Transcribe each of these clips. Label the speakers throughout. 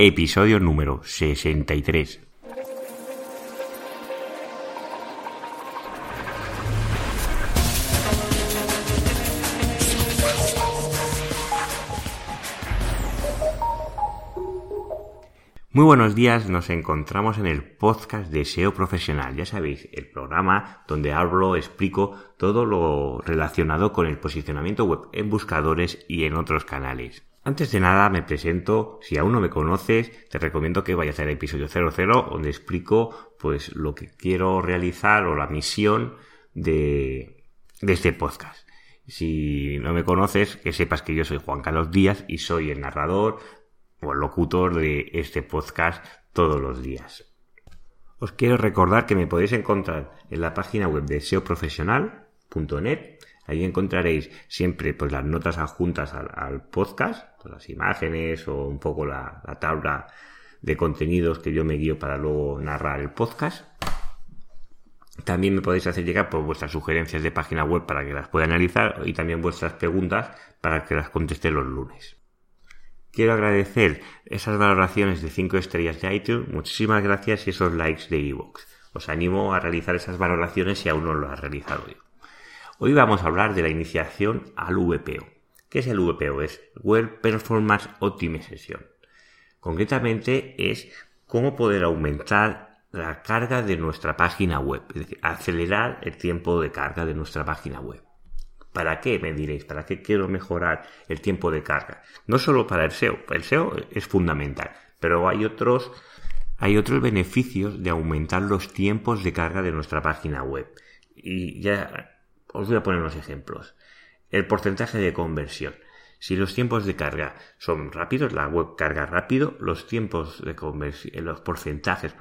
Speaker 1: episodio número 63. Muy buenos días, nos encontramos en el podcast de SEO Profesional, ya sabéis, el programa donde hablo, explico todo lo relacionado con el posicionamiento web en buscadores y en otros canales. Antes de nada me presento, si aún no me conoces, te recomiendo que vayas al episodio 00 donde explico pues lo que quiero realizar o la misión de, de este podcast. Si no me conoces, que sepas que yo soy Juan Carlos Díaz y soy el narrador o el locutor de este podcast todos los días. Os quiero recordar que me podéis encontrar en la página web de seoprofesional.net. Ahí encontraréis siempre pues, las notas adjuntas al, podcast, pues, las imágenes o un poco la, la tabla de contenidos que yo me guío para luego narrar el podcast. También me podéis hacer llegar por vuestras sugerencias de página web para que las pueda analizar y también vuestras preguntas para que las conteste los lunes. Quiero agradecer esas valoraciones de 5 estrellas de iTunes, muchísimas gracias y esos likes de iVoox. Os animo a realizar esas valoraciones si aún no lo has realizado yo. Hoy vamos a hablar de la iniciación al VPO. ¿Qué es el VPO? Es Web Performance Optimization. Concretamente es cómo poder aumentar la carga de nuestra página web, es decir, acelerar el tiempo de carga de nuestra página web. ¿Para qué? Me diréis, ¿para qué quiero mejorar el tiempo de carga? No solo para el SEO, el SEO es fundamental, pero hay otros, hay otros beneficios de aumentar los tiempos de carga de nuestra página web. Y ya os voy a poner unos ejemplos. El porcentaje de conversión. Si los tiempos de carga son rápidos, la web carga rápido, los tiempos de conversión, eh, los porcentajes,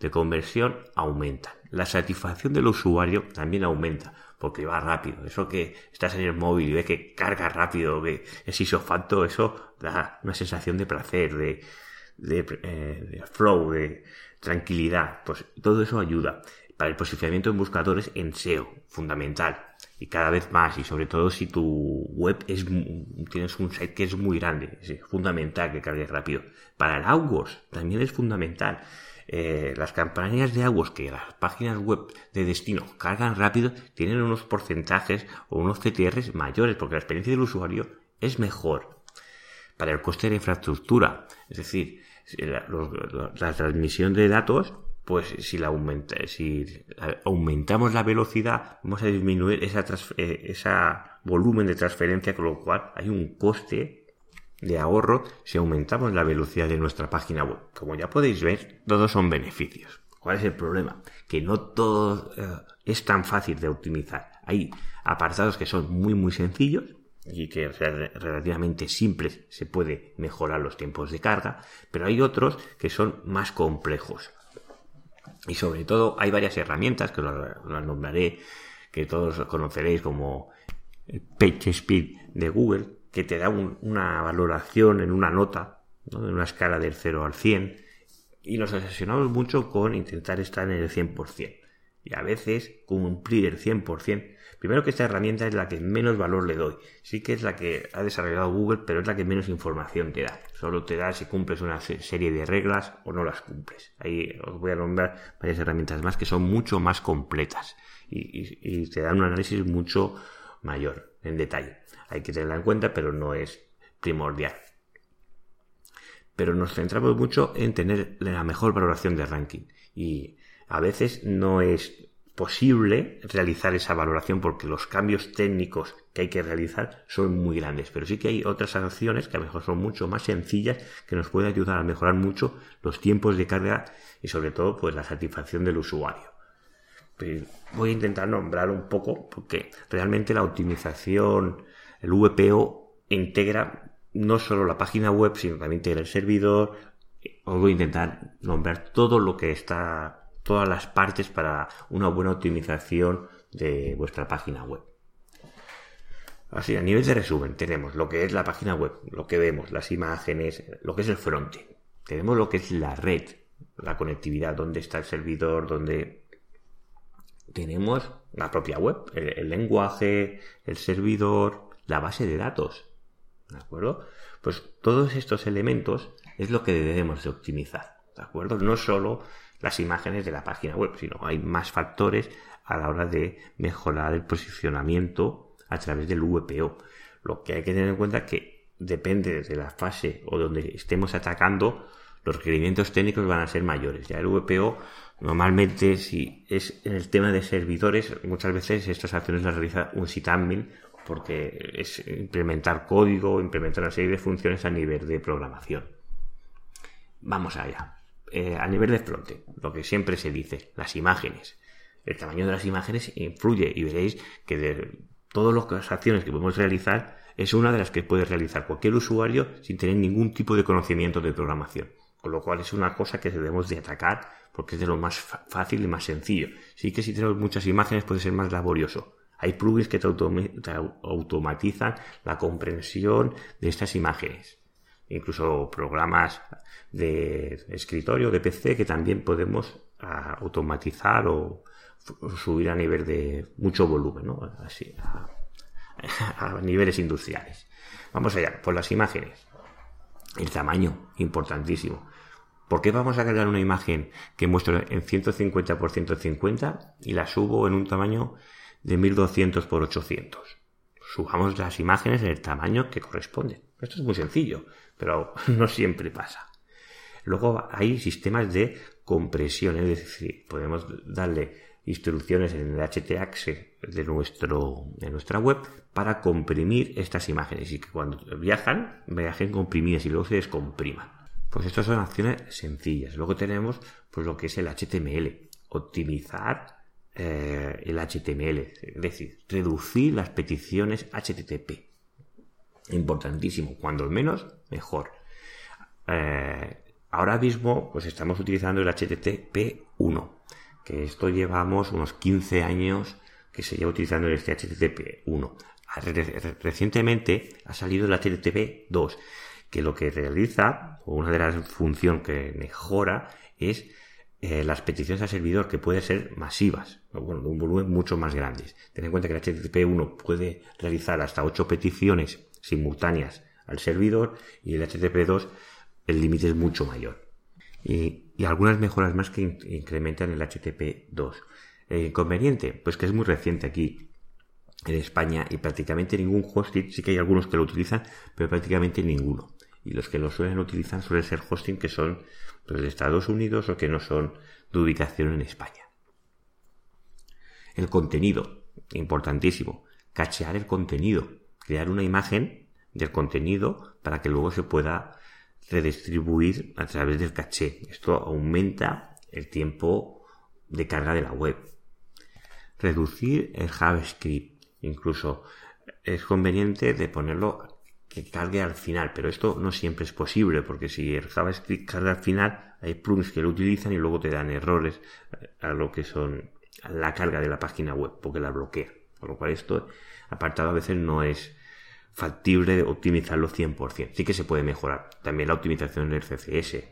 Speaker 1: de conversión aumentan. La satisfacción del usuario también aumenta porque va rápido. Eso que estás en el móvil y ve que carga rápido, que es isofacto, eso da una sensación de placer, de, de, eh, de flow, de tranquilidad. Pues todo eso ayuda para el posicionamiento en buscadores en SEO, fundamental. Y cada vez más, y sobre todo si tu web es, tienes un site que es muy grande, es fundamental que cargue rápido. Para el AdWords también es fundamental. Eh, las campañas de AdWords que las páginas web de destino cargan rápido tienen unos porcentajes o unos CTRs mayores porque la experiencia del usuario es mejor. Para el coste de infraestructura, es decir, la transmisión de datos pues si, la aumenta, si aumentamos la velocidad, vamos a disminuir ese eh, esa volumen de transferencia, con lo cual hay un coste de ahorro si aumentamos la velocidad de nuestra página web. Como ya podéis ver, todos son beneficios. ¿Cuál es el problema? Que no todo eh, es tan fácil de optimizar. Hay apartados que son muy muy sencillos y que relativamente simples se puede mejorar los tiempos de carga, pero hay otros que son más complejos. Y sobre todo hay varias herramientas que las nombraré, que todos conoceréis como el PageSpeed de Google, que te da una valoración en una nota, en una escala del 0 al 100, y nos obsesionamos mucho con intentar estar en el 100%. Y a veces cumplir el 100% Primero que esta herramienta es la que menos valor le doy. Sí que es la que ha desarrollado Google, pero es la que menos información te da. Solo te da si cumples una serie de reglas o no las cumples. Ahí os voy a nombrar varias herramientas más que son mucho más completas y, te dan un análisis mucho mayor en detalle. Hay que tenerla en cuenta, pero no es primordial pero nos centramos mucho en tener la mejor valoración de ranking. Y a veces no es posible realizar esa valoración porque los cambios técnicos que hay que realizar son muy grandes. Pero sí que hay otras acciones que a lo mejor son mucho más sencillas que nos pueden ayudar a mejorar mucho los tiempos de carga y sobre todo pues la satisfacción del usuario. Voy a intentar nombrar un poco porque realmente la optimización, el VPO integra no solo la página web, sino también integra el servidor. Os voy a intentar nombrar todo lo que está todas las partes para una buena optimización de vuestra página web. Así, a nivel de resumen, tenemos lo que es la página web, lo que vemos, las imágenes, lo que es el frontend. Tenemos lo que es la red, la conectividad, dónde está el servidor, dónde tenemos la propia web, el, lenguaje, el servidor, la base de datos. ¿De acuerdo? Pues todos estos elementos es lo que debemos de optimizar, ¿de acuerdo? No solo las imágenes de la página web, sino hay más factores a la hora de mejorar el posicionamiento a través del VPO. Lo que hay que tener en cuenta es que depende de la fase o donde estemos atacando, los requerimientos técnicos van a ser mayores. Ya el VPO, normalmente, si es en el tema de servidores, muchas veces estas acciones las realiza un sysadmin porque es implementar código, implementar una serie de funciones a nivel de programación. Vamos allá. Eh, a nivel de fronte, lo que siempre se dice, las imágenes. El tamaño de las imágenes influye y veréis que de todas las acciones que podemos realizar es una de las que puede realizar cualquier usuario sin tener ningún tipo de conocimiento de programación. Con lo cual es una cosa que debemos de atacar porque es de lo más fácil y más sencillo. Sí que si tenemos muchas imágenes puede ser más laborioso, hay plugins que te, automatizan la comprensión de estas imágenes. Incluso programas de escritorio, de PC, que también podemos ah, automatizar o subir a nivel de mucho volumen, ¿no? Así, a, niveles industriales. Vamos allá, por las imágenes. El tamaño, importantísimo. ¿Por qué vamos a cargar una imagen que muestro en 150 por 150 y la subo en un tamaño de 1200 por 800. Subamos las imágenes en el tamaño que corresponde. Esto es muy sencillo, pero no siempre pasa. Luego hay sistemas de compresión, es decir, podemos darle instrucciones en el htaccess de, nuestro, de nuestra web para comprimir estas imágenes y que cuando viajan, viajen comprimidas y luego se descompriman. Pues estas son acciones sencillas. Luego tenemos pues lo que es el HTML, optimizar eh, el HTML, es decir, reducir las peticiones HTTP. Importantísimo, cuando menos, mejor. Eh, ahora mismo, pues estamos utilizando el HTTP 1, que esto llevamos unos 15 años que se lleva utilizando este HTTP 1. Recientemente ha salido el HTTP 2, que lo que realiza, una de las funciones que mejora, es eh, las peticiones al servidor que pueden ser masivas, bueno, de un volumen mucho más grande. Ten en cuenta que el HTTP1 puede realizar hasta 8 peticiones simultáneas al servidor y el HTTP2 el límite es mucho mayor. Y, algunas mejoras más que incrementan el HTTP2. El inconveniente, pues que es muy reciente aquí en España y prácticamente ningún hosting, sí que hay algunos que lo utilizan, pero prácticamente ninguno. Y los que lo suelen utilizar suelen ser hosting que son pues, de Estados Unidos o que no son de ubicación en España. El contenido, importantísimo. Cachear el contenido. Crear una imagen del contenido para que luego se pueda redistribuir a través del caché. Esto aumenta el tiempo de carga de la web. Reducir el JavaScript. Incluso es conveniente de ponerlo que cargue al final, pero esto no siempre es posible, porque si el JavaScript carga al final, hay plugins que lo utilizan y luego te dan errores a lo que son la carga de la página web, porque la bloquea. Por lo cual esto apartado a veces no es factible optimizarlo 100%. Sí que se puede mejorar. También la optimización del CSS.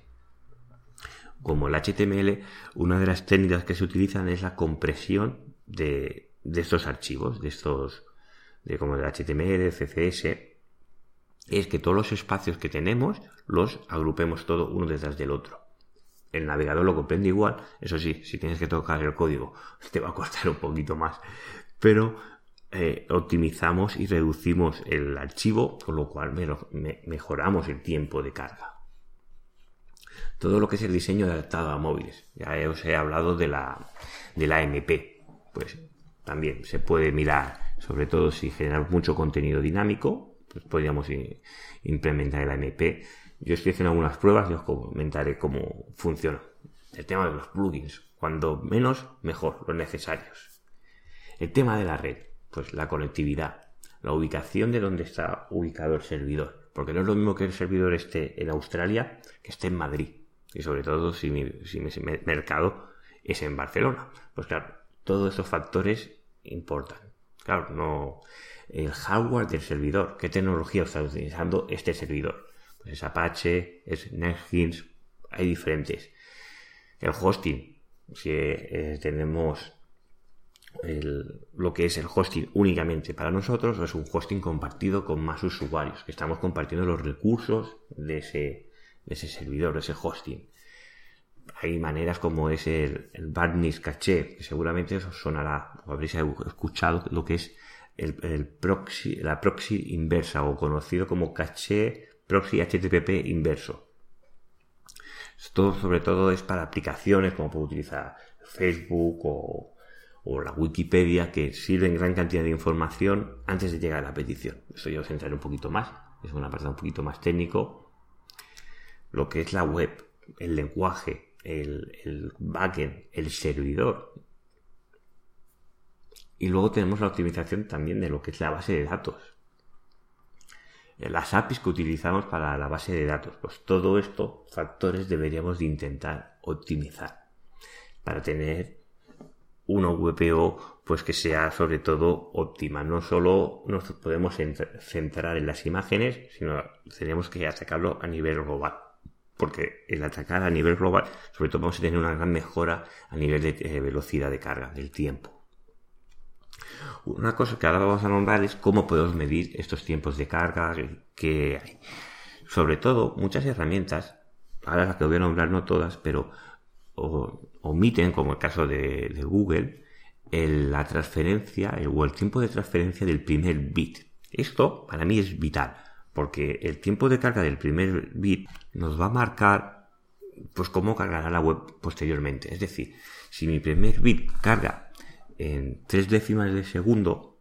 Speaker 1: Como el HTML, una de las técnicas que se utilizan es la compresión de, de estos archivos, de estos, de como el HTML, CSS, es que todos los espacios que tenemos los agrupemos todo uno detrás del otro. El navegador lo comprende igual, eso sí, si tienes que tocar el código te va a costar un poquito más, pero eh, optimizamos y reducimos el archivo, con lo cual mejoramos el tiempo de carga. Todo lo que es el diseño adaptado a móviles, ya os he hablado de la, de la MP, pues también se puede mirar, sobre todo si generamos mucho contenido dinámico, pues podríamos implementar el AMP. Yo estoy haciendo algunas pruebas y os comentaré cómo funciona. El tema de los plugins, cuando menos, mejor, los necesarios. El tema de la red, pues la conectividad, la ubicación de donde está ubicado el servidor. Porque no es lo mismo que el servidor esté en Australia que esté en Madrid. Y sobre todo si mi, si mi mercado es en Barcelona. Pues claro, todos estos factores importan. Claro, no el hardware del servidor. ¿Qué tecnología está utilizando este servidor? Pues es Apache, es NetBeans, hay diferentes. El hosting, si eh, tenemos lo que es el hosting únicamente para nosotros es un hosting compartido con más usuarios, que estamos compartiendo los recursos de ese, ese servidor, de ese hosting. Hay maneras como es el, el Barnish Caché, que seguramente os sonará, o habréis escuchado lo que es el, proxy, la proxy inversa o conocido como caché proxy HTTP inverso. Esto sobre todo es para aplicaciones como puedo utilizar Facebook o, la Wikipedia que sirven gran cantidad de información antes de llegar a la petición. Eso yo os entraré un poquito más, es una parte un poquito más técnico. Lo que es la web, el lenguaje, el backend, el servidor, y luego tenemos la optimización también de lo que es la base de datos. Eh, las APIs que utilizamos para la base de datos. Pues todo esto, factores deberíamos de intentar optimizar para tener una VPO pues que sea sobre todo óptima. No solo nos podemos centrar en las imágenes, sino tenemos que atacarlo a nivel global. Porque el atacar a nivel global, sobre todo vamos a tener una gran mejora a nivel de eh, velocidad de carga, del tiempo. Una cosa que ahora vamos a nombrar es cómo podemos medir estos tiempos de carga que hay. Sobre todo, muchas herramientas, ahora las que voy a nombrar no todas, pero omiten, como el caso de, Google, la transferencia o el tiempo de transferencia del primer bit. Esto para mí es vital, porque el tiempo de carga del primer bit nos va a marcar pues cómo cargará la web posteriormente. Es decir, si mi primer bit carga en tres décimas de segundo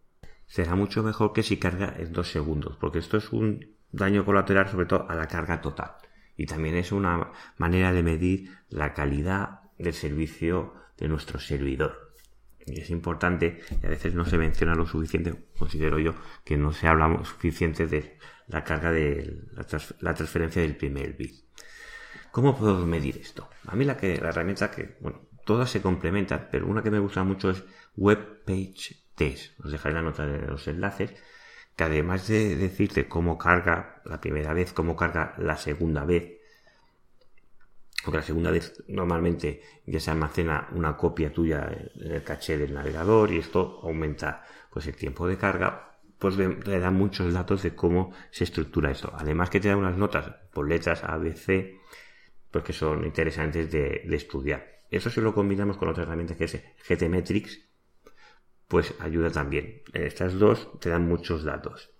Speaker 1: será mucho mejor que si carga en dos segundos, porque esto es un daño colateral sobre todo a la carga total. Y también es una manera de medir la calidad del servicio de nuestro servidor. Y es importante, y a veces no se menciona lo suficiente, considero yo, que no se habla suficiente de la carga de la, transferencia del primer bit. ¿Cómo podemos medir esto? A mí la, que, la herramienta que, bueno, todas se complementan, pero una que me gusta mucho es Web Page Test. Os dejaré la nota de los enlaces, que además de decirte cómo carga la primera vez, cómo carga la segunda vez, porque la segunda vez normalmente ya se almacena una copia tuya en el caché del navegador y esto aumenta pues el tiempo de carga, pues le da muchos datos de cómo se estructura eso. Además que te da unas notas por letras A, B, C, pues que son interesantes de, de estudiar. Eso si lo combinamos con otra herramienta que es GTmetrix, pues ayuda también. Estas dos te dan muchos datos.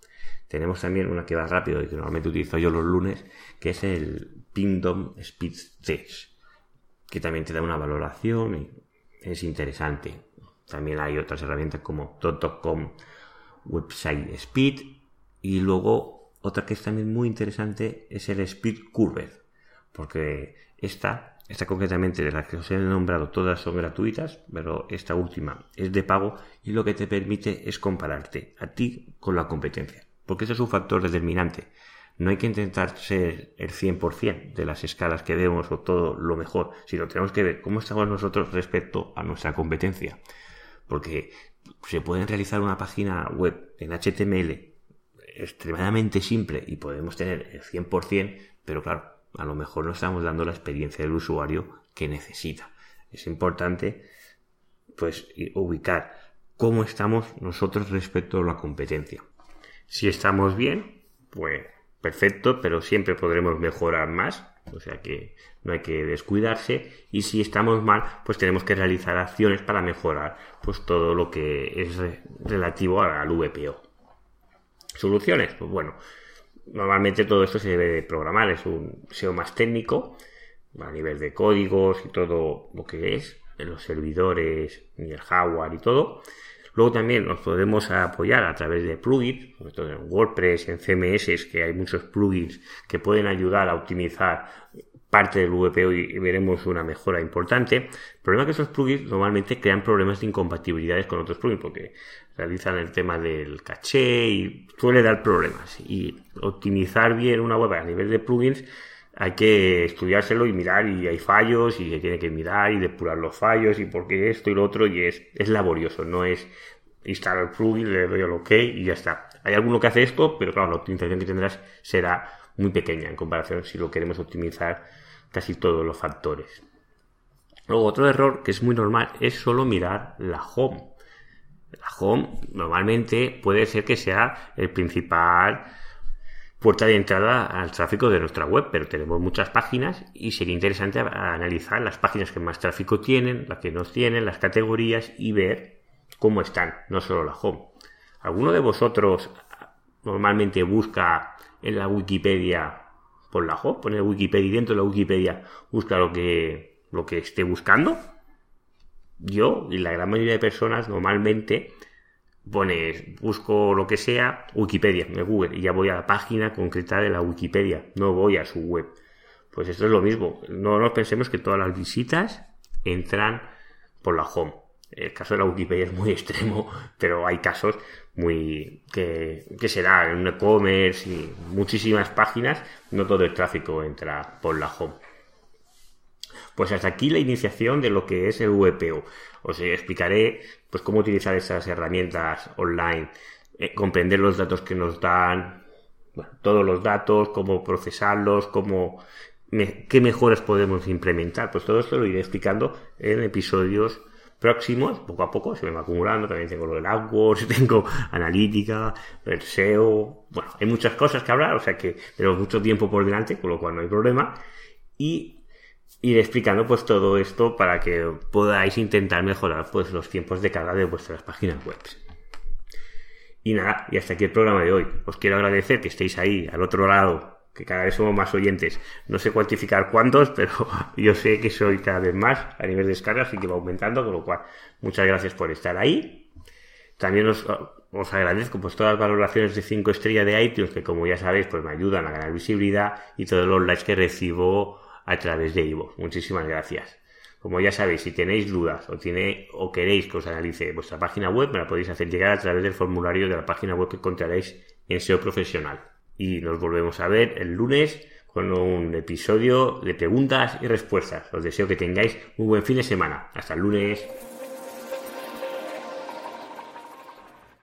Speaker 1: Tenemos también una que va rápido y que normalmente utilizo yo los lunes, que es el Pindom Speed Test, que también te da una valoración y es interesante. También hay otras herramientas como .com Website Speed y luego otra que es también muy interesante es el Speed Curve, porque esta esta concretamente de las que os he nombrado todas son gratuitas, pero esta última es de pago y lo que te permite es compararte a ti con la competencia. Porque eso es un factor determinante. No hay que intentar ser el 100% de las escalas que vemos o todo lo mejor, sino tenemos que ver cómo estamos nosotros respecto a nuestra competencia. Porque se puede realizar una página web en HTML extremadamente simple y podemos tener el 100%, pero claro, a lo mejor no estamos dando la experiencia del usuario que necesita. Es importante pues ubicar cómo estamos nosotros respecto a la competencia. Si estamos bien, pues perfecto, pero siempre podremos mejorar más, o sea que no hay que descuidarse y si estamos mal, pues tenemos que realizar acciones para mejorar pues todo lo que es relativo al VPO. Soluciones, pues bueno, normalmente todo esto se debe de programar, es un SEO más técnico, a nivel de códigos y todo lo que es, en los servidores y el hardware y todo. Luego también nos podemos apoyar a través de plugins, sobre todo en WordPress, en CMS, que hay muchos plugins que pueden ayudar a optimizar parte del VPO y veremos una mejora importante. El problema es que esos plugins normalmente crean problemas de incompatibilidades con otros plugins porque realizan el tema del caché y suele dar problemas. Y optimizar bien una web a nivel de plugins hay que estudiárselo y mirar y hay fallos y se tiene que mirar y depurar los fallos y por qué esto y lo otro y es, es laborioso, no es instalar el plugin, le doy al OK y ya está. Hay alguno que hace esto, pero claro, la optimización que tendrás será muy pequeña en comparación si lo queremos optimizar casi todos los factores. Luego, otro error que es muy normal es solo mirar la home. La home normalmente puede ser que sea el principal puerta de entrada al tráfico de nuestra web, pero tenemos muchas páginas y sería interesante analizar las páginas que más tráfico tienen, las que no tienen, las categorías y ver cómo están, no solo la home. ¿Alguno de vosotros normalmente busca en la Wikipedia por la home? Pone Wikipedia y dentro de la Wikipedia busca lo que, lo que esté buscando. Yo y la gran mayoría de personas normalmente busco lo que sea, Wikipedia, en Google, y ya voy a la página concreta de la Wikipedia, no voy a su web. Pues esto es lo mismo, no nos pensemos que todas las visitas entran por la home. El caso de la Wikipedia es muy extremo, pero hay casos muy que, que se da en un e-commerce y muchísimas páginas, no todo el tráfico entra por la home. Pues hasta aquí la iniciación de lo que es el VPO. Os explicaré pues cómo utilizar esas herramientas online, eh, comprender los datos que nos dan, todos los datos, cómo procesarlos, cómo qué mejoras podemos implementar. Pues todo esto lo iré explicando en episodios próximos, poco a poco, se me va acumulando, también tengo lo del AdWords, tengo analítica, el SEO, bueno, hay muchas cosas que hablar, o sea que tenemos mucho tiempo por delante, con lo cual no hay problema, y ir explicando pues todo esto para que podáis intentar mejorar pues los tiempos de carga de vuestras páginas web. Y nada, y hasta aquí el programa de hoy. Os quiero agradecer que estéis ahí al otro lado, que cada vez somos más oyentes. No sé cuantificar cuántos, pero yo sé que soy cada vez más a nivel de descargas y que va aumentando, con lo cual muchas gracias por estar ahí. También os, agradezco pues todas las valoraciones de 5 estrellas de iTunes que como ya sabéis pues me ayudan a ganar visibilidad y todos los likes que recibo a través de Ivo. Muchísimas gracias. Como ya sabéis, si tenéis dudas o, tiene, o queréis que os analice vuestra página web, me la podéis hacer llegar a través del formulario de la página web que encontraréis en SEO Profesional. Y nos volvemos a ver el lunes con un episodio de preguntas y respuestas. Os deseo que tengáis un buen fin de semana. Hasta el lunes.